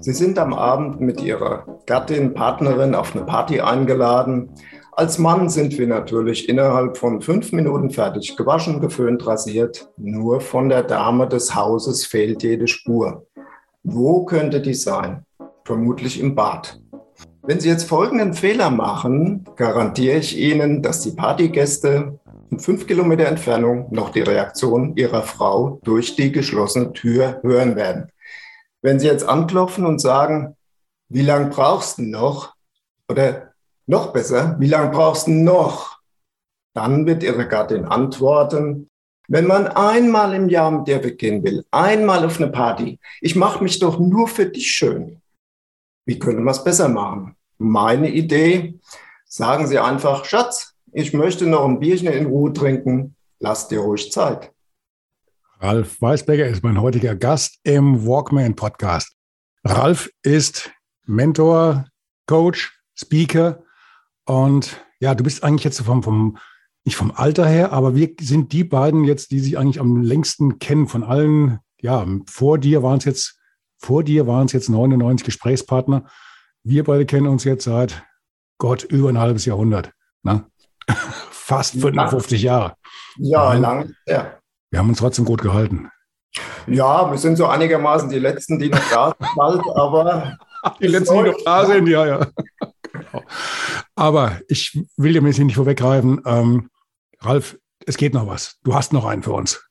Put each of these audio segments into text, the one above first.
Sie sind am Abend mit Ihrer Gattin, Partnerin auf eine Party eingeladen. Als Mann sind wir natürlich innerhalb von fünf Minuten fertig, gewaschen, geföhnt, rasiert. Nur von der Dame des Hauses fehlt jede Spur. Wo könnte die sein? Vermutlich im Bad. Wenn Sie jetzt folgenden Fehler machen, garantiere ich Ihnen, dass die Partygäste in fünf Kilometer Entfernung noch die Reaktion Ihrer Frau durch die geschlossene Tür hören werden. Wenn Sie jetzt anklopfen und sagen, wie lange brauchst du noch? Oder noch besser, wie lange brauchst du noch? Dann wird Ihre Gattin antworten, wenn man einmal im Jahr mit dir weggehen will, einmal auf eine Party, ich mache mich doch nur für dich schön. Wie können wir es besser machen? Meine Idee, sagen Sie einfach, Schatz, ich möchte noch ein Bierchen in Ruhe trinken, lass dir ruhig Zeit. Ralf Weißbecker ist mein heutiger Gast im Walkman Podcast. Ralf ist Mentor, Coach, Speaker und ja, du bist eigentlich jetzt vom, vom, nicht vom Alter her, aber wir sind die beiden jetzt, die sich eigentlich am längsten kennen von allen. Ja, vor dir waren es jetzt, vor dir waren es jetzt 99 Gesprächspartner. Wir beide kennen uns jetzt seit Gott über ein halbes Jahrhundert. Ne? Fast 55 Jahre. Ja, lang. Ja. Wir haben uns trotzdem gut gehalten. Ja, wir sind so einigermaßen die Letzten, die noch da sind, aber. Die Letzten, die noch da sind, ja, ja. genau. Aber ich will dir jetzt nicht vorweggreifen. Ähm, Ralf, es geht noch was. Du hast noch einen für uns.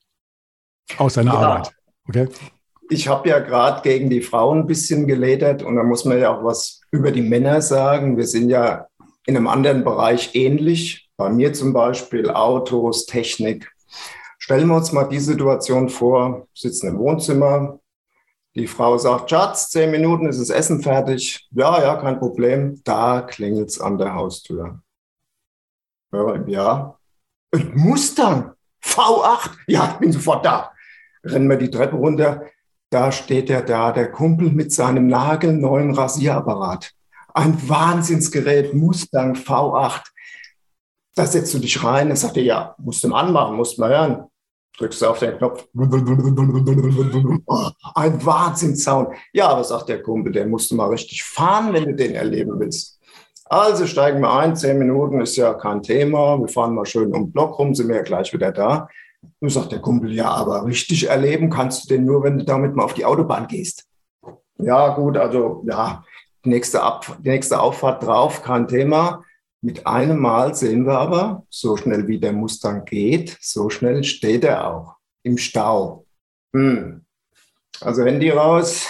Aus deiner ja. Arbeit. Okay? Ich habe ja gerade gegen die Frauen ein bisschen geledert und da muss man ja auch was über die Männer sagen. Wir sind ja in einem anderen Bereich ähnlich. Bei mir zum Beispiel Autos, Technik, Stellen wir uns mal die Situation vor, sitzen im Wohnzimmer, die Frau sagt, Schatz, zehn Minuten ist das Essen fertig. Ja, ja, kein Problem. Da klingelt es an der Haustür. Ja. Und Mustang, V8, ja, ich bin sofort da. Rennen wir die Treppe runter. Da steht er da, der Kumpel mit seinem nagelneuen Rasierapparat. Ein Wahnsinnsgerät, Mustang V8. Da setzt du dich rein. Er sagt ja, musst du anmachen, musst mal hören drückst du auf den Knopf. Oh, ein Wahnsinnssound. Ja, aber sagt der Kumpel, der musst du mal richtig fahren, wenn du den erleben willst. Also steigen wir ein, zehn Minuten ist ja kein Thema. Wir fahren mal schön um den Block rum, sind wir ja gleich wieder da. Und sagt der Kumpel, ja, aber richtig erleben kannst du den nur, wenn du damit mal auf die Autobahn gehst. Ja, gut, also ja, die nächste, Ab die nächste Auffahrt drauf, kein Thema. Mit einem Mal sehen wir aber, so schnell wie der Mustang geht, so schnell steht er auch im Stau. Hm. Also Handy raus,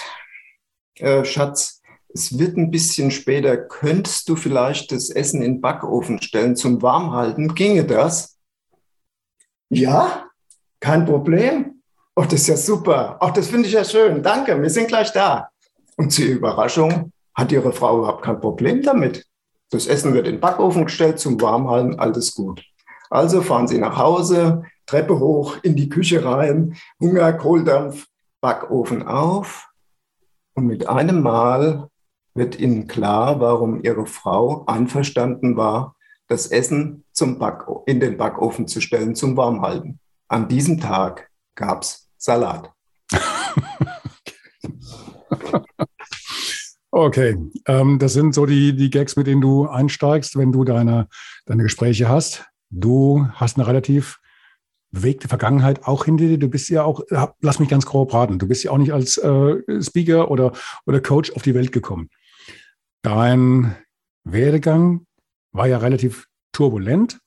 äh, Schatz, es wird ein bisschen später. Könntest du vielleicht das Essen in den Backofen stellen zum Warmhalten? Ginge das? Ja, kein Problem. Oh, das ist ja super. Ach, das finde ich ja schön. Danke, wir sind gleich da. Und zur Überraschung hat ihre Frau überhaupt kein Problem damit. Das Essen wird in den Backofen gestellt zum Warmhalten, alles gut. Also fahren Sie nach Hause, Treppe hoch, in die Küche rein, Hunger, Kohldampf, Backofen auf. Und mit einem Mal wird Ihnen klar, warum Ihre Frau einverstanden war, das Essen zum Back in den Backofen zu stellen zum Warmhalten. An diesem Tag gab es Salat. Okay, ähm, das sind so die, die Gags, mit denen du einsteigst, wenn du deine, deine Gespräche hast. Du hast eine relativ bewegte Vergangenheit auch hinter dir. Du bist ja auch, lass mich ganz grob raten, du bist ja auch nicht als äh, Speaker oder, oder Coach auf die Welt gekommen. Dein Werdegang war ja relativ turbulent.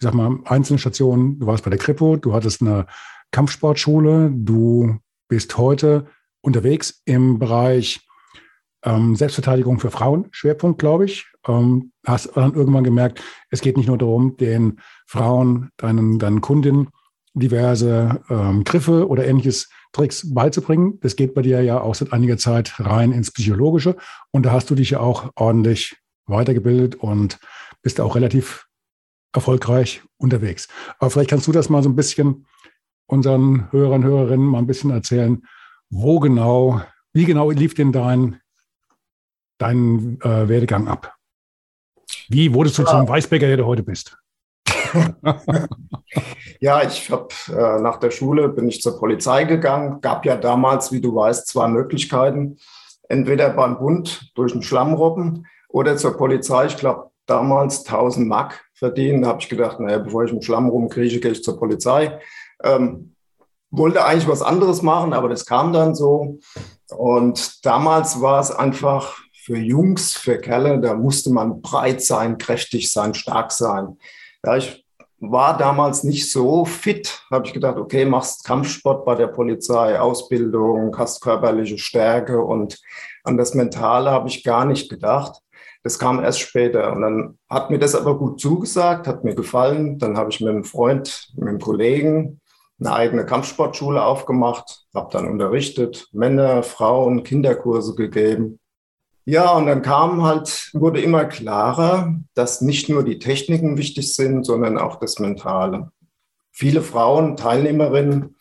Ich sag mal, einzelne Stationen, du warst bei der Kripo, du hattest eine Kampfsportschule, du bist heute unterwegs im Bereich ähm, Selbstverteidigung für Frauen, Schwerpunkt, glaube ich. Ähm, hast dann irgendwann gemerkt, es geht nicht nur darum, den Frauen, deinen, deinen Kundinnen diverse ähm, Griffe oder ähnliches Tricks beizubringen. Das geht bei dir ja auch seit einiger Zeit rein ins Psychologische. Und da hast du dich ja auch ordentlich weitergebildet und bist auch relativ erfolgreich unterwegs. Aber vielleicht kannst du das mal so ein bisschen unseren Hörern, Hörerinnen mal ein bisschen erzählen, wo genau, wie genau lief denn dein, dein äh, Werdegang ab? Wie wurdest du ja. zum Weißbäcker, der du heute bist? ja, ich habe äh, nach der Schule bin ich zur Polizei gegangen. Gab ja damals, wie du weißt, zwei Möglichkeiten. Entweder beim Bund durch einen Schlammrobben oder zur Polizei. Ich glaube, damals 1000 Mark verdienen. Da habe ich gedacht, naja, bevor ich einen Schlamm rumkriege, gehe ich zur Polizei. Ähm, wollte eigentlich was anderes machen, aber das kam dann so. Und damals war es einfach für Jungs, für Kerle, da musste man breit sein, kräftig sein, stark sein. Ja, ich war damals nicht so fit, habe ich gedacht, okay, machst Kampfsport bei der Polizei, Ausbildung, hast körperliche Stärke und an das Mentale habe ich gar nicht gedacht. Das kam erst später und dann hat mir das aber gut zugesagt, hat mir gefallen. Dann habe ich mit einem Freund, mit einem Kollegen eine eigene Kampfsportschule aufgemacht, habe dann unterrichtet, Männer, Frauen, Kinderkurse gegeben. Ja, und dann kam halt, wurde immer klarer, dass nicht nur die Techniken wichtig sind, sondern auch das Mentale. Viele Frauen, Teilnehmerinnen,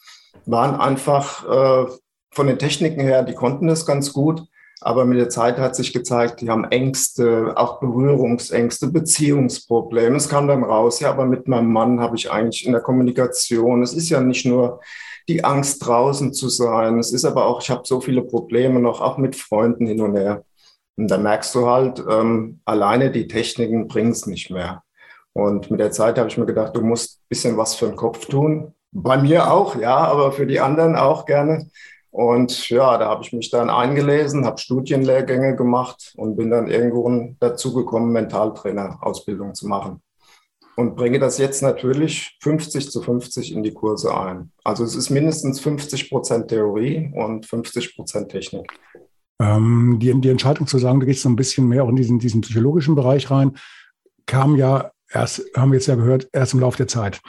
waren einfach äh, von den Techniken her, die konnten das ganz gut, aber mit der Zeit hat sich gezeigt, die haben Ängste, auch Berührungsängste, Beziehungsprobleme. Es kam dann raus, ja, aber mit meinem Mann habe ich eigentlich in der Kommunikation, es ist ja nicht nur die Angst draußen zu sein, es ist aber auch, ich habe so viele Probleme noch, auch mit Freunden hin und her. Und da merkst du halt, ähm, alleine die Techniken bringen es nicht mehr. Und mit der Zeit habe ich mir gedacht, du musst ein bisschen was für den Kopf tun. Bei mir auch, ja, aber für die anderen auch gerne. Und ja, da habe ich mich dann eingelesen, habe Studienlehrgänge gemacht und bin dann irgendwo dazu gekommen, Mentaltrainer-Ausbildung zu machen. Und bringe das jetzt natürlich 50 zu 50 in die Kurse ein. Also es ist mindestens 50 Prozent Theorie und 50 Prozent Technik. Ähm, die, die Entscheidung zu sagen, du gehst so ein bisschen mehr auch in diesen, diesen psychologischen Bereich rein, kam ja erst, haben wir jetzt ja gehört, erst im Laufe der Zeit.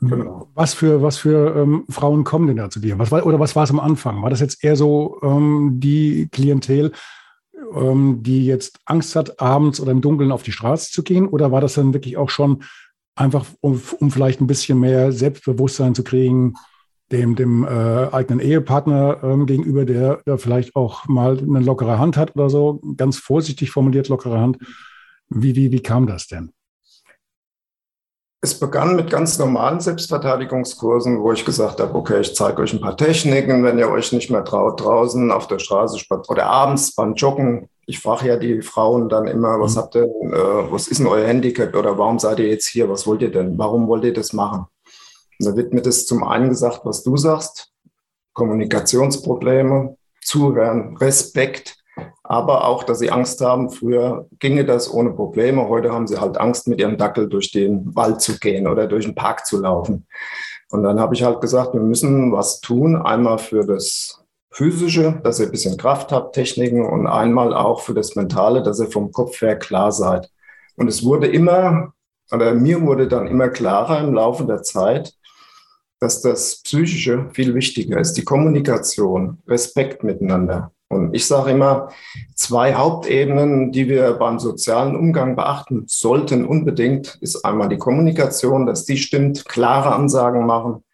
Genau. Was für, was für ähm, Frauen kommen denn da zu dir? Was war, oder was war es am Anfang? War das jetzt eher so ähm, die Klientel, ähm, die jetzt Angst hat, abends oder im Dunkeln auf die Straße zu gehen? Oder war das dann wirklich auch schon einfach, um, um vielleicht ein bisschen mehr Selbstbewusstsein zu kriegen, dem, dem äh, eigenen Ehepartner ähm, gegenüber, der, der vielleicht auch mal eine lockere Hand hat oder so, ganz vorsichtig formuliert lockere Hand? Wie, wie, wie kam das denn? Es begann mit ganz normalen Selbstverteidigungskursen, wo ich gesagt habe, okay, ich zeige euch ein paar Techniken, wenn ihr euch nicht mehr traut, draußen auf der Straße oder abends beim Joggen. Ich frage ja die Frauen dann immer, was mhm. habt ihr, äh, was ist denn euer Handicap oder warum seid ihr jetzt hier? Was wollt ihr denn? Warum wollt ihr das machen? Da wird mir das zum einen gesagt, was du sagst, Kommunikationsprobleme, Zuhören, Respekt, aber auch, dass sie Angst haben. Früher ginge das ohne Probleme. Heute haben sie halt Angst, mit ihrem Dackel durch den Wald zu gehen oder durch den Park zu laufen. Und dann habe ich halt gesagt, wir müssen was tun. Einmal für das Physische, dass ihr ein bisschen Kraft habt, Techniken und einmal auch für das Mentale, dass ihr vom Kopf her klar seid. Und es wurde immer, oder mir wurde dann immer klarer im Laufe der Zeit, dass das Psychische viel wichtiger ist. Die Kommunikation, Respekt miteinander. Und ich sage immer, zwei Hauptebenen, die wir beim sozialen Umgang beachten sollten unbedingt, ist einmal die Kommunikation, dass die stimmt, klare Ansagen machen,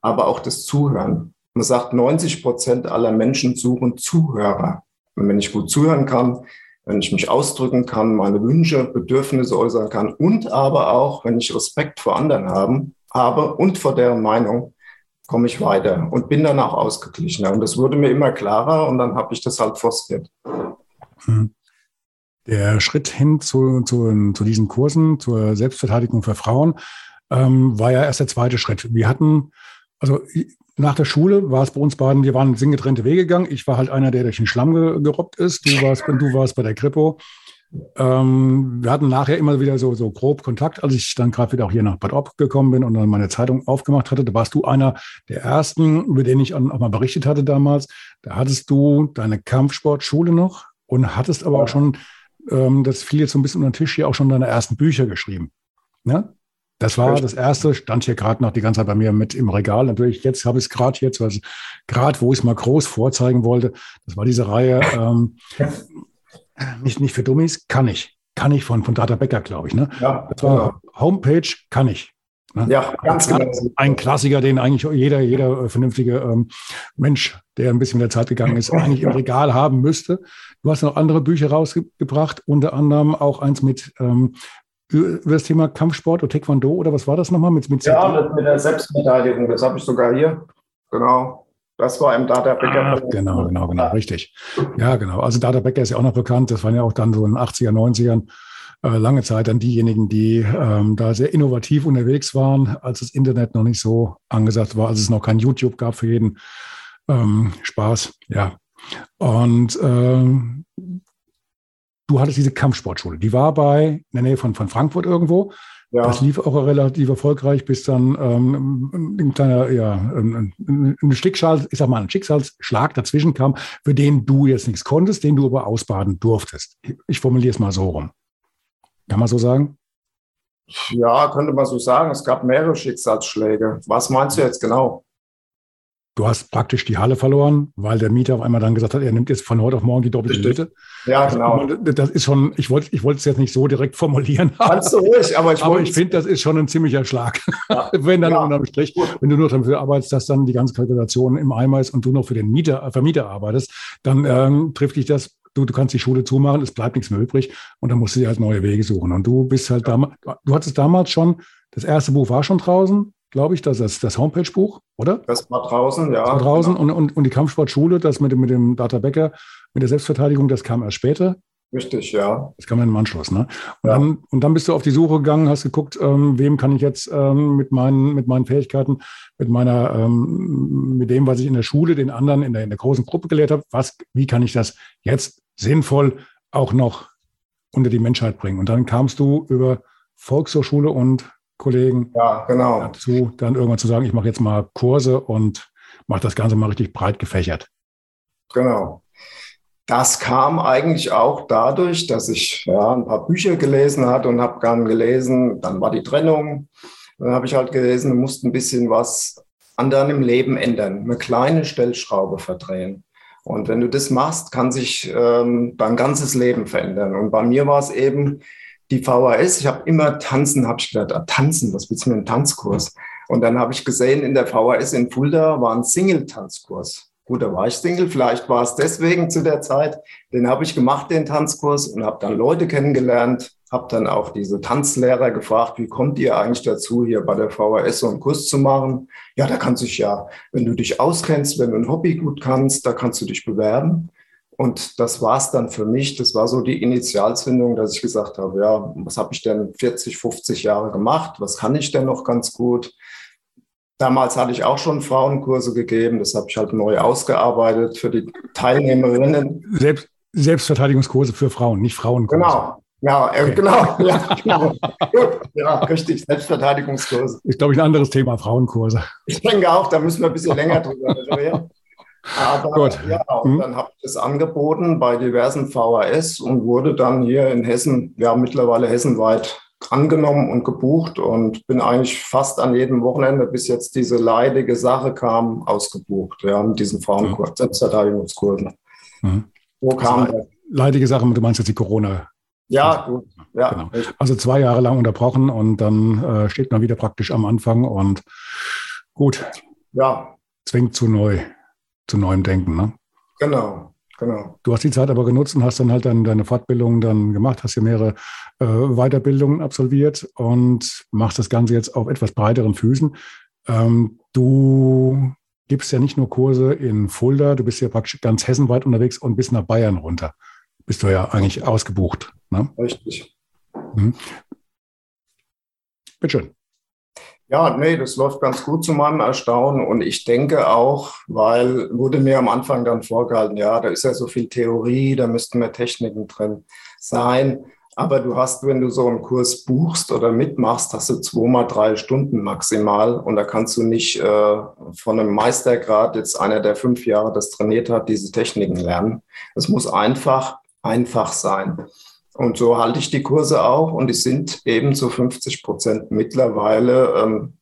aber auch das Zuhören. Man sagt, 90 Prozent aller Menschen suchen Zuhörer. Und wenn ich gut zuhören kann, wenn ich mich ausdrücken kann, meine Wünsche, Bedürfnisse äußern kann und aber auch, wenn ich Respekt vor anderen haben, habe und vor deren Meinung, komme ich weiter und bin dann auch ausgeglichener. Und das wurde mir immer klarer und dann habe ich das halt forciert. Hm. Der Schritt hin zu, zu, zu diesen Kursen, zur Selbstverteidigung für Frauen, ähm, war ja erst der zweite Schritt. Wir hatten, also nach der Schule war es bei uns beiden, wir waren sind getrennte Wege gegangen. Ich war halt einer, der durch den Schlamm gerobbt ist. Du warst, du warst bei der Kripo. Ähm, wir hatten nachher immer wieder so, so grob Kontakt, als ich dann gerade wieder auch hier nach Bad Ob gekommen bin und dann meine Zeitung aufgemacht hatte. Da warst du einer der ersten, über den ich auch mal berichtet hatte damals. Da hattest du deine Kampfsportschule noch und hattest aber auch schon, ähm, das fiel jetzt so ein bisschen unter den Tisch hier, auch schon deine ersten Bücher geschrieben. Ne? Das war das erste, stand hier gerade noch die ganze Zeit bei mir mit im Regal. Natürlich, jetzt habe ich es gerade jetzt, gerade wo ich es mal groß vorzeigen wollte. Das war diese Reihe, ähm, nicht, nicht für Dummies, kann ich. Kann ich von, von Data Becker, glaube ich. Ne? Ja, das war genau. Homepage, kann ich. Ne? Ja, ganz genau. Ein Klassiker, den eigentlich jeder, jeder vernünftige ähm, Mensch, der ein bisschen mit der Zeit gegangen ist, eigentlich im Regal haben müsste. Du hast noch andere Bücher rausgebracht, unter anderem auch eins mit ähm, über das Thema Kampfsport oder Taekwondo oder was war das nochmal mit, mit Ja, mit, mit der Selbstverteidigung, das habe ich sogar hier. Genau. Das war im Data Becker. Ah, genau, genau, genau, richtig. Ja, genau. Also Data Becker ist ja auch noch bekannt. Das waren ja auch dann so in den 80er, 90ern äh, lange Zeit dann diejenigen, die ähm, da sehr innovativ unterwegs waren, als das Internet noch nicht so angesagt war, als es noch kein YouTube gab für jeden ähm, Spaß. Ja. Und ähm, du hattest diese Kampfsportschule. Die war bei in der Nähe von, von Frankfurt irgendwo. Ja. Das lief auch relativ erfolgreich, bis dann ähm, ein kleiner, ja, ein, ein Schicksal, ich sag mal, ein Schicksalsschlag dazwischen kam, für den du jetzt nichts konntest, den du aber ausbaden durftest. Ich formuliere es mal so rum. Kann man so sagen? Ja, könnte man so sagen. Es gab mehrere Schicksalsschläge. Was meinst du jetzt genau? Du hast praktisch die Halle verloren, weil der Mieter auf einmal dann gesagt hat, er nimmt jetzt von heute auf morgen die doppelte Miete. Ja, genau. Das ist schon, ich wollte ich wollte es jetzt nicht so direkt formulieren. Kannst du ruhig, aber ich, aber ich finde, das ist schon ein ziemlicher Schlag. Ja. wenn dann ja. unterm Strich, wenn du nur dafür arbeitest, dass dann die ganze Kalkulation im Eimer ist und du noch für den Mieter, Vermieter arbeitest, dann ähm, trifft dich das du, du kannst die Schule zumachen, es bleibt nichts mehr übrig und dann musst du dir halt neue Wege suchen. Und du bist halt damals, du hattest damals schon, das erste Buch war schon draußen, glaube ich, das ist das Homepage-Buch, oder? Das war draußen, ja. Das war draußen genau. und, und, und die Kampfsportschule, das mit dem, mit dem Data Becker, mit der Selbstverteidigung, das kam erst später. Richtig, ja. Das kam im Anschluss, ne? Und, ja. dann, und dann bist du auf die Suche gegangen, hast geguckt, ähm, wem kann ich jetzt ähm, mit, meinen, mit meinen Fähigkeiten, mit meiner, ähm, mit dem, was ich in der Schule den anderen in der, in der großen Gruppe gelehrt habe, was, wie kann ich das jetzt sinnvoll auch noch unter die Menschheit bringen? Und dann kamst du über Volkshochschule und Kollegen ja, genau. dazu, dann irgendwann zu sagen, ich mache jetzt mal Kurse und mache das Ganze mal richtig breit gefächert. Genau. Das kam eigentlich auch dadurch, dass ich ja, ein paar Bücher gelesen hatte und habe dann gelesen, dann war die Trennung. Dann habe ich halt gelesen, du musst ein bisschen was an deinem Leben ändern, eine kleine Stellschraube verdrehen. Und wenn du das machst, kann sich ähm, dein ganzes Leben verändern. Und bei mir war es eben, die VHS, ich habe immer tanzen, habe ich gedacht, ah, tanzen, was willst du mit einem Tanzkurs? Und dann habe ich gesehen, in der VHS in Fulda war ein Single-Tanzkurs. Gut, da war ich Single, vielleicht war es deswegen zu der Zeit. Den habe ich gemacht, den Tanzkurs, und habe dann Leute kennengelernt, habe dann auch diese Tanzlehrer gefragt, wie kommt ihr eigentlich dazu, hier bei der VHS so einen Kurs zu machen? Ja, da kannst du dich ja, wenn du dich auskennst, wenn du ein Hobby gut kannst, da kannst du dich bewerben. Und das war es dann für mich. Das war so die Initialzündung, dass ich gesagt habe, ja, was habe ich denn 40, 50 Jahre gemacht? Was kann ich denn noch ganz gut? Damals hatte ich auch schon Frauenkurse gegeben. Das habe ich halt neu ausgearbeitet für die Teilnehmerinnen. Selbst, Selbstverteidigungskurse für Frauen, nicht Frauenkurse. Genau. Ja, äh, okay. genau. Ja, genau. ja, richtig. Selbstverteidigungskurse. Ist, glaube ich, ein anderes Thema, Frauenkurse. Ich denke auch, da müssen wir ein bisschen länger drüber reden. Aber Gut. ja, und hm. dann habe ich das angeboten bei diversen VHS und wurde dann hier in Hessen, ja mittlerweile hessenweit angenommen und gebucht und bin eigentlich fast an jedem Wochenende, bis jetzt diese leidige Sache kam, ausgebucht, ja, mit diesen Frauenkurs, mhm. Selbstverteidigungskursen. Mhm. Wo kam also, Leidige Sache, du meinst jetzt die Corona- ja, gut. Ja, genau. Also zwei Jahre lang unterbrochen und dann äh, steht man wieder praktisch am Anfang und gut. Ja. Zwingt zu neu zu neuem Denken. Ne? Genau, genau. Du hast die Zeit aber genutzt und hast dann halt deine, deine Fortbildung dann gemacht, hast ja mehrere äh, Weiterbildungen absolviert und machst das Ganze jetzt auf etwas breiteren Füßen. Ähm, du gibst ja nicht nur Kurse in Fulda, du bist ja praktisch ganz hessenweit unterwegs und bis nach Bayern runter. Bist du ja eigentlich ausgebucht. Ne? Richtig. Mhm. Bitteschön. Ja, nee, das läuft ganz gut zu meinem Erstaunen. Und ich denke auch, weil wurde mir am Anfang dann vorgehalten, ja, da ist ja so viel Theorie, da müssten mehr Techniken drin sein. Aber du hast, wenn du so einen Kurs buchst oder mitmachst, hast du zweimal drei Stunden maximal. Und da kannst du nicht äh, von einem Meistergrad, jetzt einer, der fünf Jahre das trainiert hat, diese Techniken lernen. Es muss einfach, einfach sein. Und so halte ich die Kurse auch und die sind eben zu 50 Prozent mittlerweile ähm,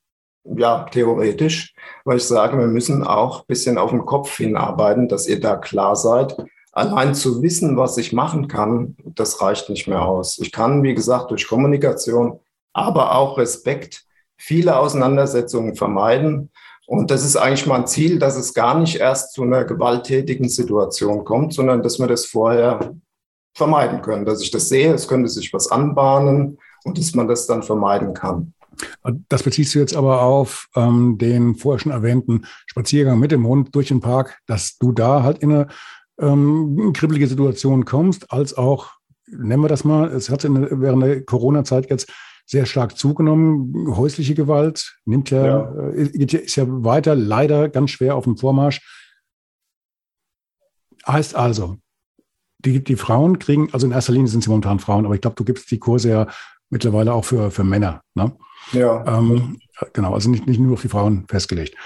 ja, theoretisch, weil ich sage, wir müssen auch ein bisschen auf den Kopf hinarbeiten, dass ihr da klar seid. Allein zu wissen, was ich machen kann, das reicht nicht mehr aus. Ich kann, wie gesagt, durch Kommunikation, aber auch Respekt viele Auseinandersetzungen vermeiden. Und das ist eigentlich mein Ziel, dass es gar nicht erst zu einer gewalttätigen Situation kommt, sondern dass wir das vorher vermeiden können, dass ich das sehe, es könnte sich was anbahnen und dass man das dann vermeiden kann. Das beziehst du jetzt aber auf ähm, den vorher schon erwähnten Spaziergang mit dem Hund durch den Park, dass du da halt in eine ähm, kribbelige Situation kommst, als auch, nennen wir das mal, es hat in, während der Corona-Zeit jetzt sehr stark zugenommen. Häusliche Gewalt nimmt ja, ja. Äh, ist ja weiter leider ganz schwer auf dem Vormarsch. Heißt also, die, die Frauen kriegen, also in erster Linie sind sie momentan Frauen, aber ich glaube, du gibst die Kurse ja mittlerweile auch für, für Männer. Ne? Ja. Ähm, genau, also nicht, nicht nur auf die Frauen festgelegt.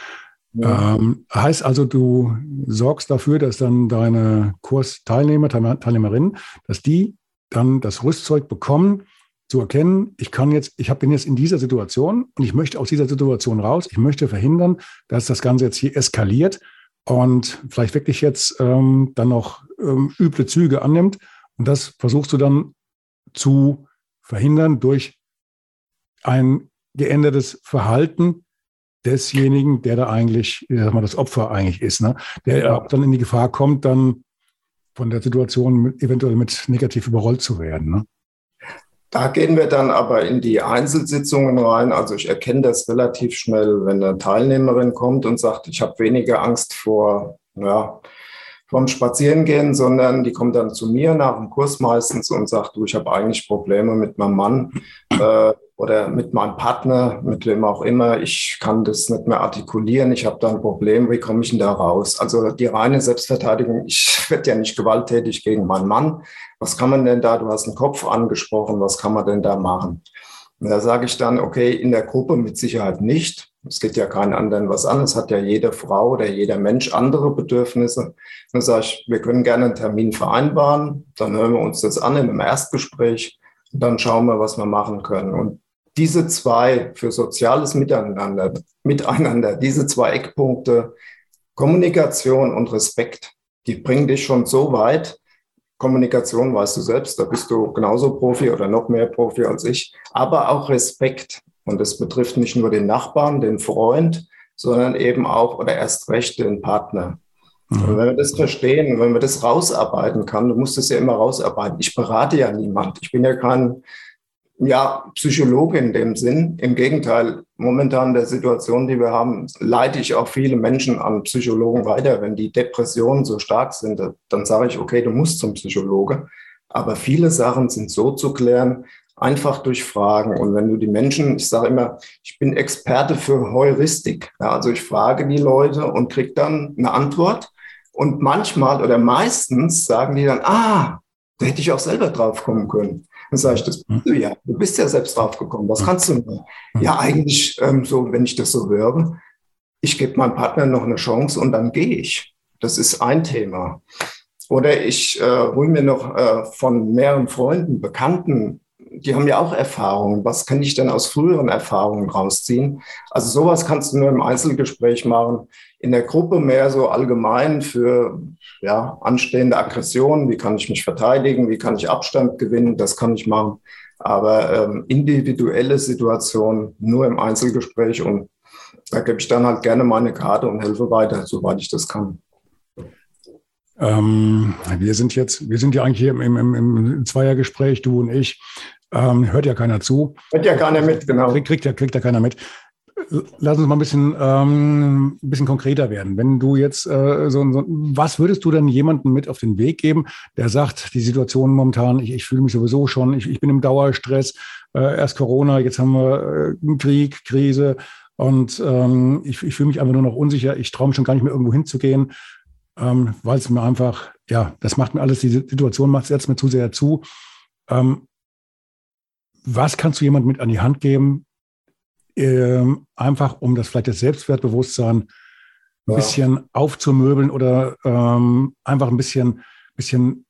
Ja. Ähm, heißt also, du sorgst dafür, dass dann deine Kursteilnehmer, Teilnehmerinnen, dass die dann das Rüstzeug bekommen, zu erkennen, ich kann jetzt, ich bin jetzt in dieser Situation und ich möchte aus dieser Situation raus. Ich möchte verhindern, dass das Ganze jetzt hier eskaliert und vielleicht wirklich jetzt ähm, dann noch ähm, üble Züge annimmt. Und das versuchst du dann zu verhindern durch ein geändertes Verhalten desjenigen, der da eigentlich, ich sag mal, das Opfer eigentlich ist, ne? der ja. auch dann in die Gefahr kommt, dann von der Situation mit, eventuell mit negativ überrollt zu werden. Ne? Da gehen wir dann aber in die Einzelsitzungen rein. Also ich erkenne das relativ schnell, wenn eine Teilnehmerin kommt und sagt, ich habe weniger Angst vor, ja, vom Spazierengehen, sondern die kommt dann zu mir nach dem Kurs meistens und sagt, du, ich habe eigentlich Probleme mit meinem Mann äh, oder mit meinem Partner, mit wem auch immer. Ich kann das nicht mehr artikulieren. Ich habe da ein Problem. Wie komme ich denn da raus? Also die reine Selbstverteidigung. Ich werde ja nicht gewalttätig gegen meinen Mann. Was kann man denn da? Du hast einen Kopf angesprochen. Was kann man denn da machen? Und da sage ich dann, okay, in der Gruppe mit Sicherheit nicht. Es geht ja keinen anderen was an. Es hat ja jede Frau oder jeder Mensch andere Bedürfnisse. Dann sage ich, wir können gerne einen Termin vereinbaren. Dann hören wir uns das an in einem Erstgespräch. Und dann schauen wir, was wir machen können. Und diese zwei für soziales Miteinander, Miteinander, diese zwei Eckpunkte, Kommunikation und Respekt, die bringen dich schon so weit. Kommunikation weißt du selbst, da bist du genauso Profi oder noch mehr Profi als ich, aber auch Respekt. Und das betrifft nicht nur den Nachbarn, den Freund, sondern eben auch oder erst recht den Partner. Mhm. Und wenn wir das verstehen, wenn wir das rausarbeiten kann, du musst es ja immer rausarbeiten. Ich berate ja niemand. Ich bin ja kein ja, Psychologe in dem Sinn. Im Gegenteil, momentan der Situation, die wir haben, leite ich auch viele Menschen an Psychologen weiter. Wenn die Depressionen so stark sind, dann sage ich, okay, du musst zum Psychologe. Aber viele Sachen sind so zu klären, einfach durch Fragen. Und wenn du die Menschen, ich sage immer, ich bin Experte für Heuristik. Ja, also ich frage die Leute und kriege dann eine Antwort. Und manchmal oder meistens sagen die dann, ah, da hätte ich auch selber drauf kommen können. Dann sage ich, das bist du ja. Du bist ja selbst drauf gekommen. Was kannst du denn? Ja, eigentlich ähm, so, wenn ich das so höre, ich gebe meinem Partner noch eine Chance und dann gehe ich. Das ist ein Thema. Oder ich äh, hole mir noch äh, von mehreren Freunden, Bekannten, die haben ja auch Erfahrungen. Was kann ich denn aus früheren Erfahrungen rausziehen? Also sowas kannst du nur im Einzelgespräch machen in der Gruppe mehr so allgemein für ja, anstehende Aggressionen. Wie kann ich mich verteidigen? Wie kann ich Abstand gewinnen? Das kann ich machen. Aber ähm, individuelle Situationen nur im Einzelgespräch und da gebe ich dann halt gerne meine Karte und helfe weiter, soweit ich das kann. Ähm, wir sind jetzt, wir sind ja eigentlich hier im, im, im Zweiergespräch, du und ich. Ähm, hört ja keiner zu. Hört ja keiner mit, genau. Kriegt, kriegt, ja, kriegt ja keiner mit. Lass uns mal ein bisschen, ähm, ein bisschen konkreter werden. Wenn du jetzt äh, so, so, was würdest du denn jemandem mit auf den Weg geben, der sagt, die Situation momentan, ich, ich fühle mich sowieso schon, ich, ich bin im Dauerstress, äh, erst Corona, jetzt haben wir äh, einen Krieg, Krise und ähm, ich, ich fühle mich einfach nur noch unsicher, ich traue mich schon gar nicht mehr irgendwo hinzugehen, ähm, weil es mir einfach, ja, das macht mir alles, die Situation macht es jetzt mir zu sehr zu. Ähm, was kannst du jemandem mit an die Hand geben, ähm, einfach um das vielleicht das Selbstwertbewusstsein ein ja. bisschen aufzumöbeln oder ähm, einfach ein bisschen, bisschen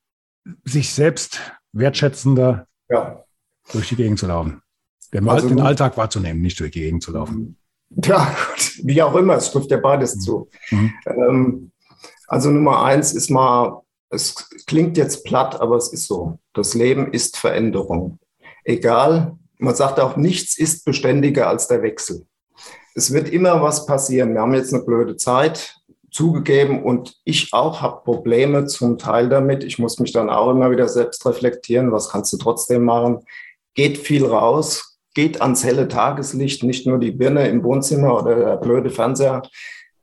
sich selbst wertschätzender ja. durch die Gegend zu laufen. Den, also, den Alltag wahrzunehmen, nicht durch die Gegend zu laufen. Ja, wie auch immer, es trifft ja beides mhm. zu. Mhm. Ähm, also Nummer eins ist mal, es klingt jetzt platt, aber es ist so. Das Leben ist Veränderung. Egal, man sagt auch, nichts ist beständiger als der Wechsel. Es wird immer was passieren. Wir haben jetzt eine blöde Zeit zugegeben und ich auch habe Probleme zum Teil damit. Ich muss mich dann auch immer wieder selbst reflektieren. Was kannst du trotzdem machen? Geht viel raus, geht ans helle Tageslicht, nicht nur die Birne im Wohnzimmer oder der blöde Fernseher.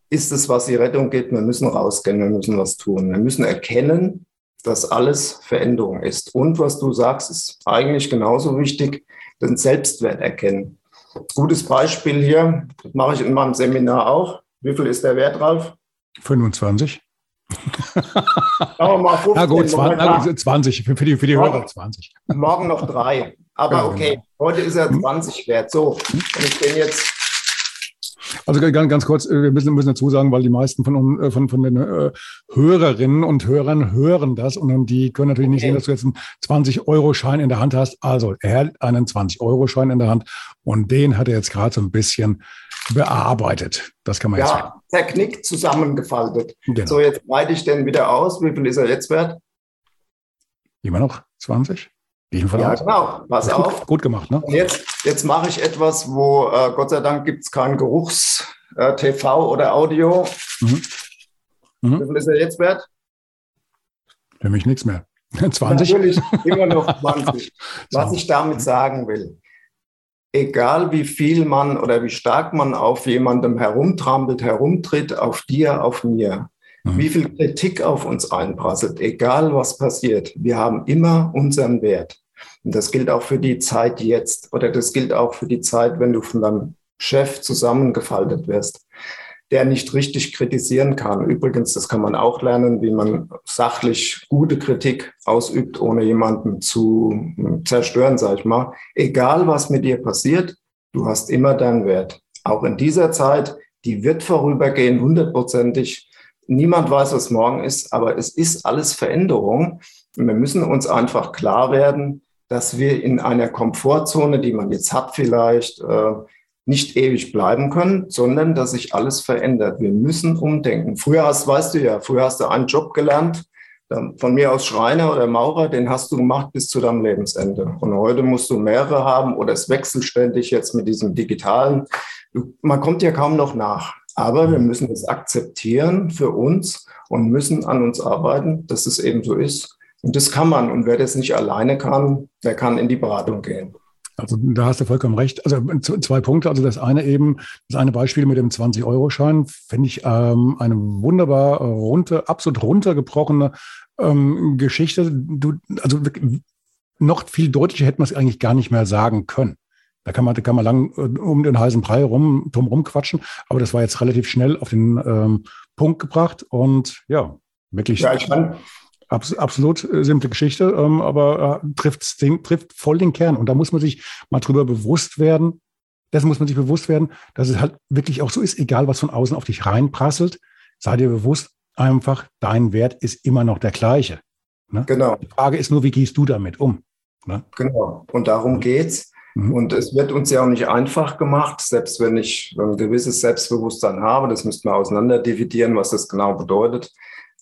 Ist es, was die Rettung geht? Wir müssen rausgehen, wir müssen was tun. Wir müssen erkennen, dass alles Veränderung ist. Und was du sagst, ist eigentlich genauso wichtig, den Selbstwert erkennen. Gutes Beispiel hier, das mache ich in meinem Seminar auch. Wie viel ist der Wert, Ralf? 25. mal 15, na gut, 20, na gut, 20 für die, für die Hörer 20. Morgen noch drei. Aber okay, heute ist er 20 wert. So, und ich bin jetzt also ganz, ganz kurz, äh, wir müssen, müssen dazu sagen, weil die meisten von, äh, von, von den äh, Hörerinnen und Hörern hören das und die können natürlich nicht sehen, dass du jetzt einen 20-Euro-Schein in der Hand hast. Also er hat einen 20-Euro-Schein in der Hand und den hat er jetzt gerade so ein bisschen bearbeitet. Das kann man ja, jetzt. Ja, zerknickt, zusammengefaltet. Genau. So, jetzt breite ich den wieder aus. Wie viel ist er jetzt wert? Immer noch 20? Ja, genau. Pass gut, auf. Gut gemacht, ne? Und jetzt, jetzt mache ich etwas, wo äh, Gott sei Dank gibt es kein Geruchs-TV äh, oder Audio. Mhm. Mhm. Wie viel ist er jetzt wert? Für mich nichts mehr. 20? Natürlich immer noch 20. Was ich damit sagen will, egal wie viel man oder wie stark man auf jemandem herumtrampelt, herumtritt, auf dir, auf mir, mhm. wie viel Kritik auf uns einprasselt, egal was passiert, wir haben immer unseren Wert. Und das gilt auch für die Zeit jetzt oder das gilt auch für die Zeit, wenn du von deinem Chef zusammengefaltet wirst, der nicht richtig kritisieren kann. Übrigens, das kann man auch lernen, wie man sachlich gute Kritik ausübt, ohne jemanden zu zerstören, sag ich mal. Egal, was mit dir passiert, du hast immer deinen Wert. Auch in dieser Zeit, die wird vorübergehen, hundertprozentig. Niemand weiß, was morgen ist, aber es ist alles Veränderung. Und wir müssen uns einfach klar werden, dass wir in einer Komfortzone, die man jetzt hat vielleicht, äh, nicht ewig bleiben können, sondern dass sich alles verändert. Wir müssen umdenken. Früher hast, weißt du ja, früher hast du einen Job gelernt, von mir aus Schreiner oder Maurer, den hast du gemacht bis zu deinem Lebensende. Und heute musst du mehrere haben oder es wechselt ständig jetzt mit diesem digitalen. Man kommt ja kaum noch nach. Aber wir müssen es akzeptieren für uns und müssen an uns arbeiten, dass es eben so ist. Und das kann man. Und wer das nicht alleine kann, der kann in die Beratung gehen. Also da hast du vollkommen recht. Also zwei Punkte. Also das eine eben, das eine Beispiel mit dem 20-Euro-Schein, finde ich ähm, eine wunderbar runter, absolut runtergebrochene ähm, Geschichte. Du, also noch viel deutlicher hätte man es eigentlich gar nicht mehr sagen können. Da kann man, da kann man lang äh, um den heißen Brei rum, drum rumquatschen, aber das war jetzt relativ schnell auf den ähm, Punkt gebracht und ja, wirklich. Ja, ich fand, Abs absolut äh, simple Geschichte, ähm, aber äh, trifft, trifft voll den Kern. Und da muss man sich mal drüber bewusst werden, dessen muss man sich bewusst werden, dass es halt wirklich auch so ist, egal was von außen auf dich reinprasselt, sei dir bewusst, einfach, dein Wert ist immer noch der gleiche. Ne? Genau. Die Frage ist nur, wie gehst du damit um? Ne? Genau. Und darum geht's. Mhm. Und es wird uns ja auch nicht einfach gemacht, selbst wenn ich ein gewisses Selbstbewusstsein habe. Das müsste man auseinander dividieren, was das genau bedeutet.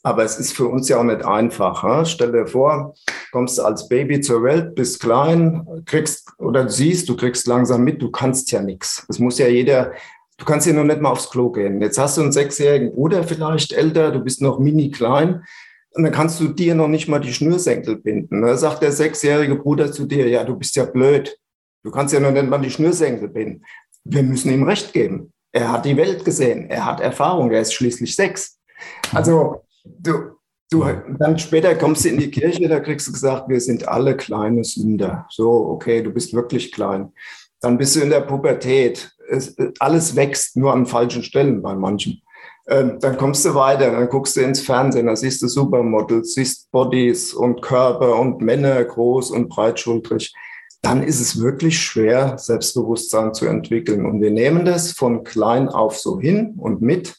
Aber es ist für uns ja auch nicht einfach. Stell dir vor, kommst als Baby zur Welt, bist klein, kriegst oder siehst, du kriegst langsam mit, du kannst ja nichts. Es muss ja jeder, du kannst ja noch nicht mal aufs Klo gehen. Jetzt hast du einen sechsjährigen Bruder vielleicht älter, du bist noch mini klein. Und dann kannst du dir noch nicht mal die Schnürsenkel binden. Da sagt der sechsjährige Bruder zu dir, ja, du bist ja blöd. Du kannst ja noch nicht mal die Schnürsenkel binden. Wir müssen ihm recht geben. Er hat die Welt gesehen. Er hat Erfahrung. Er ist schließlich sechs. Also, Du, du, dann später kommst du in die Kirche, da kriegst du gesagt, wir sind alle kleine Sünder. So, okay, du bist wirklich klein. Dann bist du in der Pubertät. Es, alles wächst nur an falschen Stellen bei manchen. Ähm, dann kommst du weiter, dann guckst du ins Fernsehen, da siehst du Supermodels, siehst Bodies und Körper und Männer groß und breitschultrig. Dann ist es wirklich schwer, Selbstbewusstsein zu entwickeln. Und wir nehmen das von klein auf so hin und mit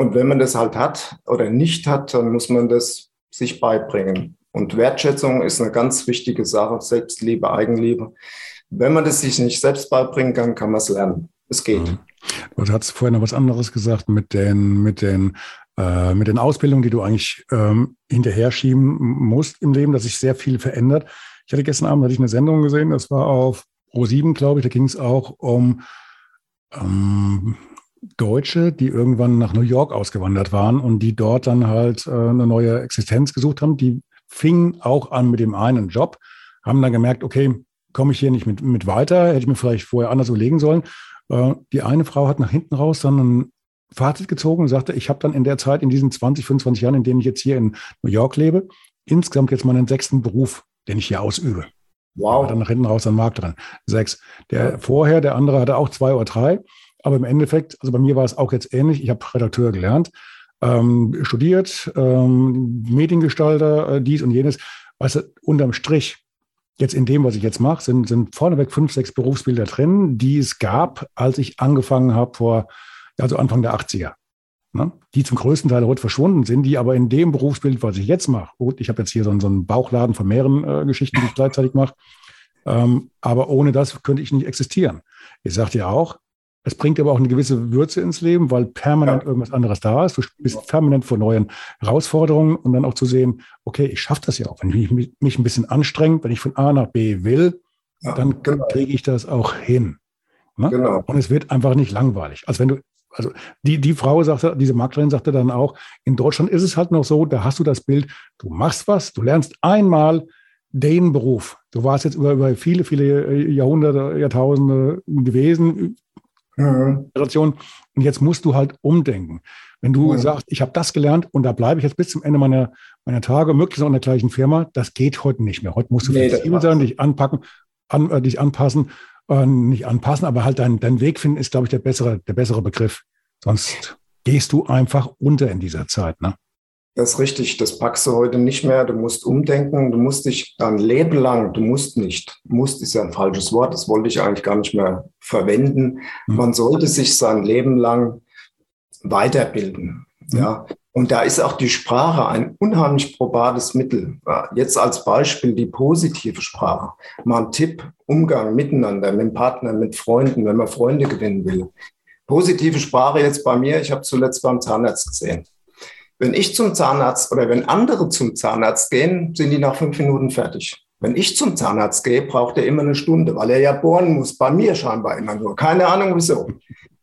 und wenn man das halt hat oder nicht hat, dann muss man das sich beibringen. Und Wertschätzung ist eine ganz wichtige Sache, Selbstliebe, Eigenliebe. Wenn man das sich nicht selbst beibringen kann, kann man es lernen. Es geht. Mhm. Du hast vorhin noch was anderes gesagt mit den, mit den, äh, mit den Ausbildungen, die du eigentlich ähm, hinterher schieben musst im Leben, dass sich sehr viel verändert. Ich hatte gestern Abend hatte ich eine Sendung gesehen, das war auf Pro7, glaube ich, da ging es auch um ähm, Deutsche, die irgendwann nach New York ausgewandert waren und die dort dann halt äh, eine neue Existenz gesucht haben. Die fingen auch an mit dem einen Job, haben dann gemerkt, okay, komme ich hier nicht mit, mit weiter, hätte ich mir vielleicht vorher anders überlegen sollen. Äh, die eine Frau hat nach hinten raus dann ein Fazit gezogen und sagte, ich habe dann in der Zeit, in diesen 20, 25 Jahren, in denen ich jetzt hier in New York lebe, insgesamt jetzt meinen sechsten Beruf, den ich hier ausübe. Wow. Dann nach hinten raus an den Markt dran. Sechs. Der ja. vorher, der andere hatte auch zwei oder drei. Aber im Endeffekt, also bei mir war es auch jetzt ähnlich. Ich habe Redakteur gelernt, ähm, studiert, ähm, Mediengestalter, äh, dies und jenes. Weißt du, unterm Strich, jetzt in dem, was ich jetzt mache, sind, sind vorneweg fünf, sechs Berufsbilder drin, die es gab, als ich angefangen habe vor, also Anfang der 80er. Ne? Die zum größten Teil heute verschwunden sind, die aber in dem Berufsbild, was ich jetzt mache, gut, ich habe jetzt hier so, so einen Bauchladen von mehreren äh, Geschichten, die ich gleichzeitig mache, ähm, aber ohne das könnte ich nicht existieren. Ich sagte ja auch, es bringt aber auch eine gewisse Würze ins Leben, weil permanent ja. irgendwas anderes da ist. Du bist permanent vor neuen Herausforderungen und dann auch zu sehen, okay, ich schaffe das ja auch. Wenn ich mich, ein bisschen anstrenge, wenn ich von A nach B will, ja, dann genau. kriege ich das auch hin. Ne? Genau. Und es wird einfach nicht langweilig. Also wenn du, also die, die Frau sagte, diese Maklerin sagte dann auch, in Deutschland ist es halt noch so, da hast du das Bild, du machst was, du lernst einmal den Beruf. Du warst jetzt über, über viele, viele Jahrhunderte, Jahrtausende gewesen, Generation. Und jetzt musst du halt umdenken. Wenn du ja. sagst, ich habe das gelernt und da bleibe ich jetzt bis zum Ende meiner, meiner Tage, möglichst auch in der gleichen Firma, das geht heute nicht mehr. Heute musst du nee, flexibel sein, dich anpacken, an, äh, dich anpassen, äh, nicht anpassen, aber halt dein, dein Weg finden ist, glaube ich, der bessere, der bessere Begriff. Sonst gehst du einfach unter in dieser Zeit. Ne? Das ist richtig, das packst du heute nicht mehr. Du musst umdenken, du musst dich dein Leben lang, du musst nicht, musst ist ja ein falsches Wort, das wollte ich eigentlich gar nicht mehr verwenden. Mhm. Man sollte sich sein Leben lang weiterbilden. Mhm. Ja. Und da ist auch die Sprache ein unheimlich probates Mittel. Jetzt als Beispiel die positive Sprache. Mal ein Tipp, Umgang miteinander, mit dem Partner, mit Freunden, wenn man Freunde gewinnen will. Positive Sprache jetzt bei mir, ich habe zuletzt beim Zahnarzt gesehen. Wenn ich zum Zahnarzt oder wenn andere zum Zahnarzt gehen, sind die nach fünf Minuten fertig. Wenn ich zum Zahnarzt gehe, braucht er immer eine Stunde, weil er ja bohren muss. Bei mir scheinbar immer nur. Keine Ahnung wieso.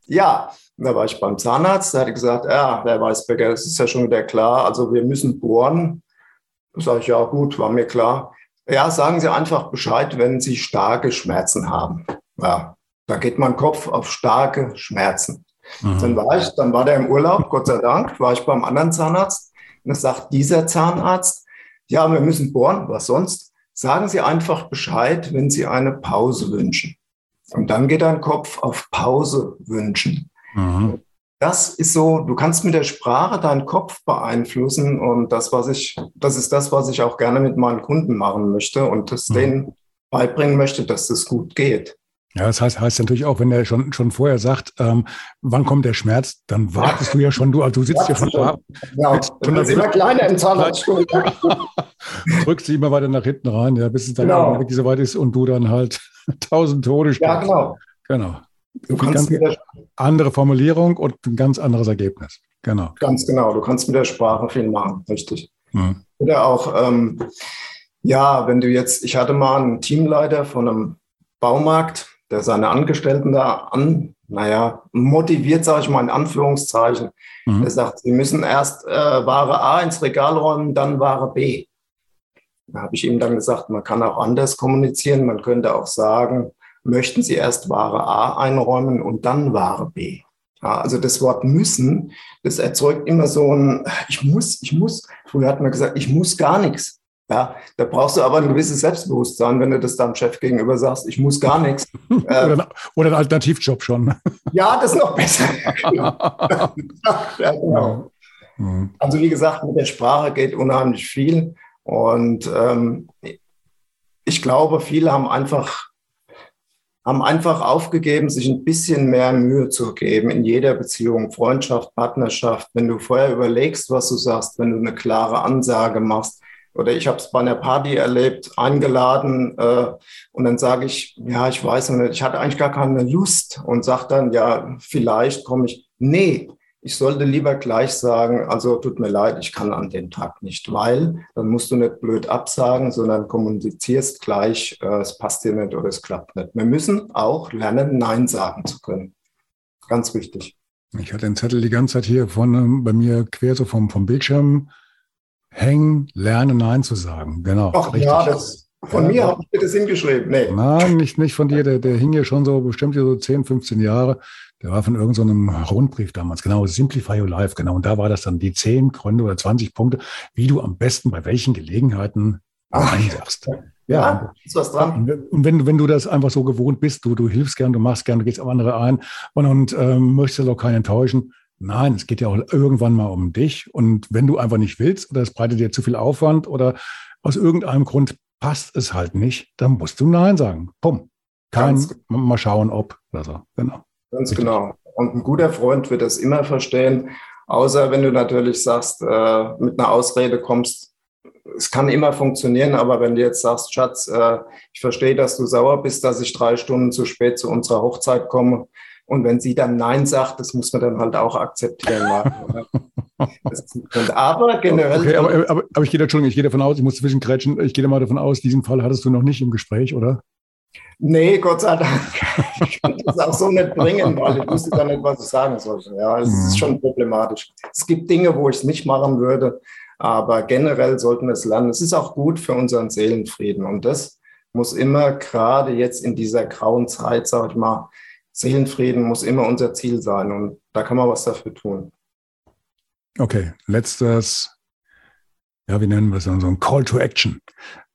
Ja, da war ich beim Zahnarzt, da hat er gesagt, ja, Herr Weißbecker, das ist ja schon wieder klar, also wir müssen bohren. Da sage ich, ja gut, war mir klar. Ja, sagen Sie einfach Bescheid, wenn Sie starke Schmerzen haben. Ja, da geht mein Kopf auf starke Schmerzen. Mhm. Dann war ich, dann war der im Urlaub, Gott sei Dank, war ich beim anderen Zahnarzt. Und es sagt dieser Zahnarzt, ja, wir müssen bohren, was sonst? Sagen Sie einfach Bescheid, wenn Sie eine Pause wünschen. Und dann geht dein Kopf auf Pause wünschen. Mhm. Das ist so, du kannst mit der Sprache deinen Kopf beeinflussen und das, was ich, das ist das, was ich auch gerne mit meinen Kunden machen möchte und das mhm. denen beibringen möchte, dass das gut geht. Ja, das heißt, heißt natürlich auch, wenn er schon, schon vorher sagt, ähm, wann kommt der Schmerz, dann wartest du ja schon, du, also du sitzt ja schon da. Ja, du bist immer kleiner im Zahnarztstuhl. Drückst sie immer weiter nach hinten rein, ja, bis es dann genau. wirklich so weit ist und du dann halt tausend Tode spielst. Ja, genau. Genau. Du kannst ganz andere Formulierung und ein ganz anderes Ergebnis. Genau. Ganz genau. Du kannst mit der Sprache viel machen, richtig. Mhm. Oder auch, ähm, ja, wenn du jetzt, ich hatte mal einen Teamleiter von einem Baumarkt, der seine Angestellten da an, naja, motiviert, sage ich mal in Anführungszeichen. Mhm. Er sagt, sie müssen erst äh, Ware A ins Regal räumen, dann Ware B. Da habe ich ihm dann gesagt, man kann auch anders kommunizieren. Man könnte auch sagen, möchten Sie erst Ware A einräumen und dann Ware B. Ja, also das Wort müssen, das erzeugt immer so ein, ich muss, ich muss. Früher hat man gesagt, ich muss gar nichts. Ja, da brauchst du aber ein gewisses Selbstbewusstsein, wenn du das deinem Chef gegenüber sagst, ich muss gar nichts. oder, ähm, oder ein Alternativjob schon. Ja, das ist noch besser. ja, genau. Mhm. Also wie gesagt, mit der Sprache geht unheimlich viel. Und ähm, ich glaube, viele haben einfach, haben einfach aufgegeben, sich ein bisschen mehr Mühe zu geben in jeder Beziehung, Freundschaft, Partnerschaft. Wenn du vorher überlegst, was du sagst, wenn du eine klare Ansage machst, oder ich habe es bei einer Party erlebt, eingeladen äh, und dann sage ich, ja, ich weiß nicht, ich hatte eigentlich gar keine Lust und sage dann, ja, vielleicht komme ich. Nee, ich sollte lieber gleich sagen, also tut mir leid, ich kann an dem Tag nicht, weil dann musst du nicht blöd absagen, sondern kommunizierst gleich, äh, es passt dir nicht oder es klappt nicht. Wir müssen auch lernen, Nein sagen zu können. Ganz wichtig. Ich hatte den Zettel die ganze Zeit hier vorne bei mir quer so vom, vom Bildschirm hängen, lernen, Nein zu sagen. Genau. Ach richtig. ja, das, von ja, mir habe ich das hingeschrieben. Nee. Nein, nicht, nicht von dir. Der, der hing hier schon so bestimmt hier so 10, 15 Jahre. Der war von irgendeinem so Rundbrief damals, genau, Simplify Your Life, genau. Und da war das dann die 10 Gründe oder 20 Punkte, wie du am besten bei welchen Gelegenheiten Nein sagst. Ja, ja, ist was dran. Und wenn, wenn du das einfach so gewohnt bist, du, du hilfst gern, du machst gern, du gehst auf andere ein und, und ähm, möchtest auch keinen enttäuschen, Nein, es geht ja auch irgendwann mal um dich. Und wenn du einfach nicht willst oder es breitet dir zu viel Aufwand oder aus irgendeinem Grund passt es halt nicht, dann musst du Nein sagen. Bumm. Kein, Ganz mal schauen, ob oder so. Genau. Ganz Richtig. genau. Und ein guter Freund wird das immer verstehen, außer wenn du natürlich sagst, äh, mit einer Ausrede kommst, es kann immer funktionieren, aber wenn du jetzt sagst, Schatz, äh, ich verstehe, dass du sauer bist, dass ich drei Stunden zu spät zu unserer Hochzeit komme, und wenn sie dann Nein sagt, das muss man dann halt auch akzeptieren. aber generell. Okay, aber, aber, aber ich gehe, Entschuldigung, ich gehe davon aus, ich muss zwischengrätschen, ich gehe mal davon aus, diesen Fall hattest du noch nicht im Gespräch, oder? Nee, Gott sei Dank. Ich kann das auch so nicht bringen, weil ich wusste dann nicht, was ich sagen sollte. Ja, es ist mhm. schon problematisch. Es gibt Dinge, wo ich es nicht machen würde, aber generell sollten wir es lernen. Es ist auch gut für unseren Seelenfrieden und das muss immer gerade jetzt in dieser grauen Zeit, sage ich mal, Seelenfrieden muss immer unser Ziel sein und da kann man was dafür tun. Okay, letztes, ja, wie nennen wir es, so ein Call to Action.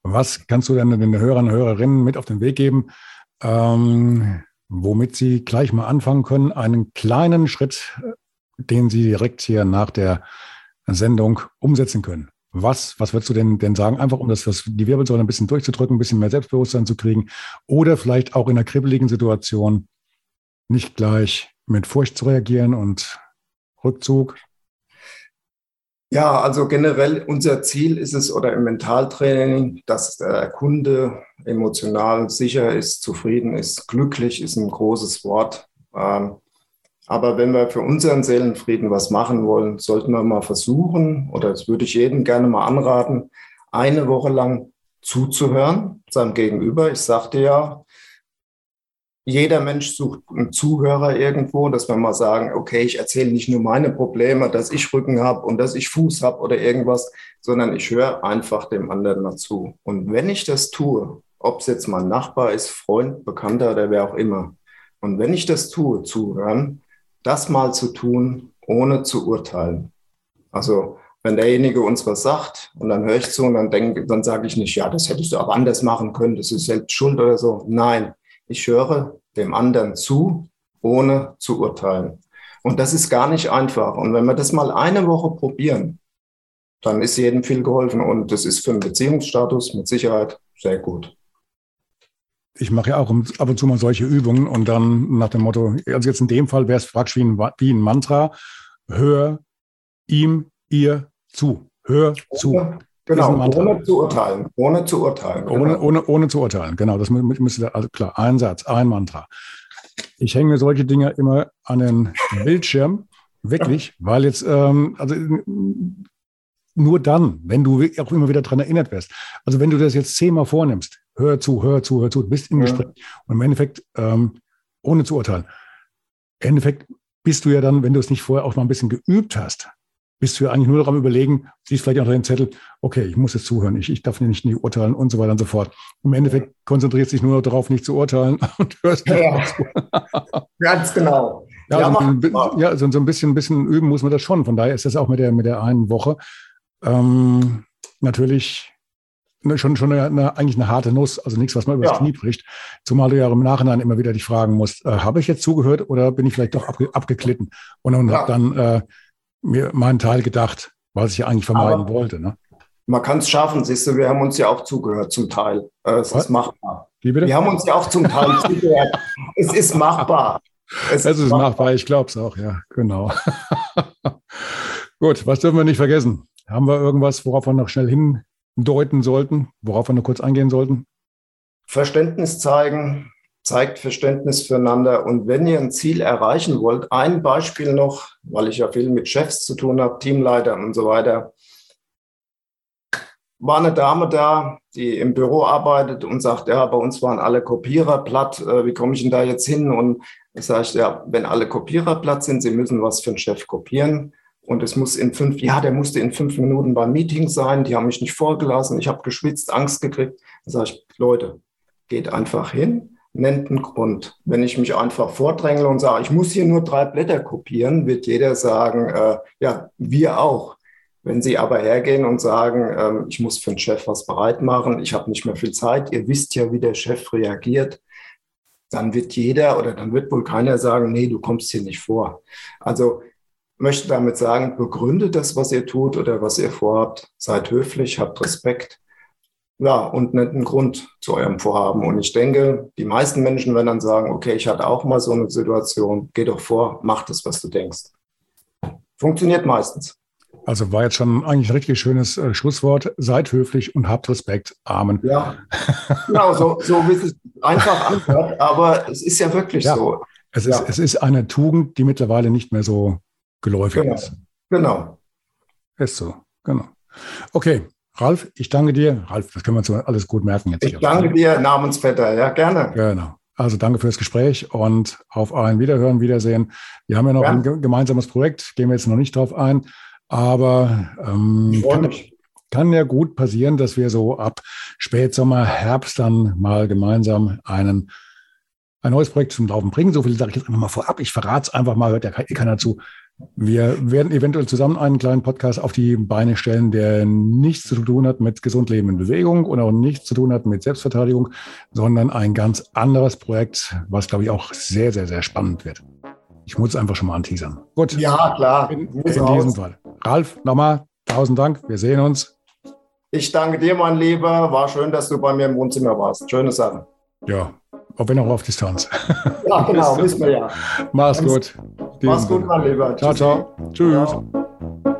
Was kannst du denn den Hörern und Hörerinnen mit auf den Weg geben, ähm, womit sie gleich mal anfangen können, einen kleinen Schritt, den sie direkt hier nach der Sendung umsetzen können? Was, was würdest du denn, denn sagen? Einfach um das, das, die Wirbelsäule ein bisschen durchzudrücken, ein bisschen mehr Selbstbewusstsein zu kriegen oder vielleicht auch in einer kribbeligen Situation nicht gleich mit Furcht zu reagieren und Rückzug? Ja, also generell unser Ziel ist es oder im Mentaltraining, dass der Kunde emotional sicher ist, zufrieden ist, glücklich ist ein großes Wort. Ähm, aber wenn wir für unseren Seelenfrieden was machen wollen, sollten wir mal versuchen, oder das würde ich jedem gerne mal anraten, eine Woche lang zuzuhören, seinem Gegenüber. Ich sagte ja, jeder Mensch sucht einen Zuhörer irgendwo, dass wir mal sagen, okay, ich erzähle nicht nur meine Probleme, dass ich Rücken habe und dass ich Fuß habe oder irgendwas, sondern ich höre einfach dem anderen mal zu. Und wenn ich das tue, ob es jetzt mein Nachbar ist, Freund, Bekannter oder wer auch immer, und wenn ich das tue, zuhören, das mal zu tun, ohne zu urteilen. Also wenn derjenige uns was sagt und dann höre ich zu und dann denke, dann sage ich nicht, ja, das hättest du auch anders machen können, das ist selbst schuld oder so. Nein, ich höre dem anderen zu, ohne zu urteilen. Und das ist gar nicht einfach. Und wenn wir das mal eine Woche probieren, dann ist jedem viel geholfen. Und das ist für einen Beziehungsstatus mit Sicherheit sehr gut. Ich mache ja auch ab und zu mal solche Übungen und dann nach dem Motto, also jetzt in dem Fall wäre es praktisch wie ein, wie ein Mantra, hör ihm, ihr zu. Hör zu. Genau, ohne zu urteilen. Ohne zu urteilen. Genau. Ohne, ohne, ohne zu urteilen, genau. Das müsste, also klar, ein Satz, ein Mantra. Ich hänge mir solche Dinge immer an den Bildschirm, wirklich, weil jetzt, ähm, also nur dann, wenn du auch immer wieder daran erinnert wirst. Also wenn du das jetzt zehnmal vornimmst, hör zu, hör zu, hör zu, bist im ja. Gespräch und im Endeffekt, ähm, ohne zu urteilen, im Endeffekt bist du ja dann, wenn du es nicht vorher auch mal ein bisschen geübt hast, bist du ja eigentlich nur daran überlegen, siehst vielleicht unter den Zettel, okay, ich muss jetzt zuhören, ich, ich darf nicht, nicht urteilen und so weiter und so fort. Im Endeffekt konzentriert sich nur darauf, nicht zu urteilen und hörst nicht ja, zu. Ganz genau. Ja, ja, so, ein, ja so, so, ein bisschen, bisschen üben muss man das schon. Von daher ist das auch mit der, mit der einen Woche ähm, natürlich schon, schon eine, eine, eigentlich eine harte Nuss, also nichts, was man übers ja. Knie bricht. Zumal du ja im Nachhinein immer wieder dich fragen musst, äh, habe ich jetzt zugehört oder bin ich vielleicht doch abge, abgeklitten? Und, und ja. habe dann äh, mir meinen Teil gedacht, was ich eigentlich vermeiden Aber wollte. Ne? Man kann es schaffen, siehst du, wir haben uns ja auch zugehört zum Teil. Äh, es was? ist machbar. Wir haben uns ja auch zum Teil zugehört. Es ist machbar. Es, es ist machbar. machbar, ich glaube es auch, ja, genau. Gut, was dürfen wir nicht vergessen? Haben wir irgendwas, worauf wir noch schnell hin deuten sollten, worauf wir nur kurz eingehen sollten? Verständnis zeigen, zeigt Verständnis füreinander. Und wenn ihr ein Ziel erreichen wollt, ein Beispiel noch, weil ich ja viel mit Chefs zu tun habe, Teamleitern und so weiter. War eine Dame da, die im Büro arbeitet und sagt, ja, bei uns waren alle Kopierer platt, äh, wie komme ich denn da jetzt hin? Und ich sage, ja, wenn alle Kopierer platt sind, sie müssen was für einen Chef kopieren. Und es muss in fünf, ja, der musste in fünf Minuten beim Meeting sein, die haben mich nicht vorgelassen, ich habe geschwitzt, Angst gekriegt. Dann sage ich, Leute, geht einfach hin, nennt einen Grund. Wenn ich mich einfach vordrängle und sage, ich muss hier nur drei Blätter kopieren, wird jeder sagen, äh, ja, wir auch. Wenn Sie aber hergehen und sagen, ähm, ich muss für den Chef was bereit machen, ich habe nicht mehr viel Zeit, ihr wisst ja, wie der Chef reagiert, dann wird jeder oder dann wird wohl keiner sagen, nee, du kommst hier nicht vor. Also möchte damit sagen, begründet das, was ihr tut oder was ihr vorhabt, seid höflich, habt Respekt. Ja, und nennt einen Grund zu eurem Vorhaben. Und ich denke, die meisten Menschen werden dann sagen, okay, ich hatte auch mal so eine Situation, geh doch vor, mach das, was du denkst. Funktioniert meistens. Also war jetzt schon eigentlich ein richtig schönes äh, Schlusswort. Seid höflich und habt Respekt. Amen. Ja, genau, so, so wie es einfach anhört, aber es ist ja wirklich ja. so. Es ist, ja. es ist eine Tugend, die mittlerweile nicht mehr so geläufig genau. ist. Genau. Ist so, genau. Okay, Ralf, ich danke dir. Ralf, das können wir uns alles gut merken jetzt. Ich hier. danke dir, Namensvetter, ja, gerne. Genau. Also danke fürs Gespräch und auf ein Wiederhören, Wiedersehen. Wir haben ja noch ja. ein gemeinsames Projekt, gehen wir jetzt noch nicht drauf ein, aber ähm, kann, kann, ja gut passieren, dass wir so ab Spätsommer, Herbst dann mal gemeinsam einen, ein neues Projekt zum Laufen bringen. So viel sage ich jetzt einfach mal vorab. Ich verrate es einfach mal, hört ja keiner zu. Wir werden eventuell zusammen einen kleinen Podcast auf die Beine stellen, der nichts zu tun hat mit Gesundleben in Bewegung und auch nichts zu tun hat mit Selbstverteidigung, sondern ein ganz anderes Projekt, was, glaube ich, auch sehr, sehr, sehr spannend wird. Ich muss es einfach schon mal anteasern. Gut. Ja, klar. In, in diesem Fall. Ralf, nochmal tausend Dank. Wir sehen uns. Ich danke dir, mein Lieber. War schön, dass du bei mir im Wohnzimmer warst. Schöne Sache. Ja, auch wenn auch auf Distanz. Ja, genau, wissen wir ja. Mach's gut. Mach's gut, mein Lieber. Ciao, ciao. Tschüss. Ciao.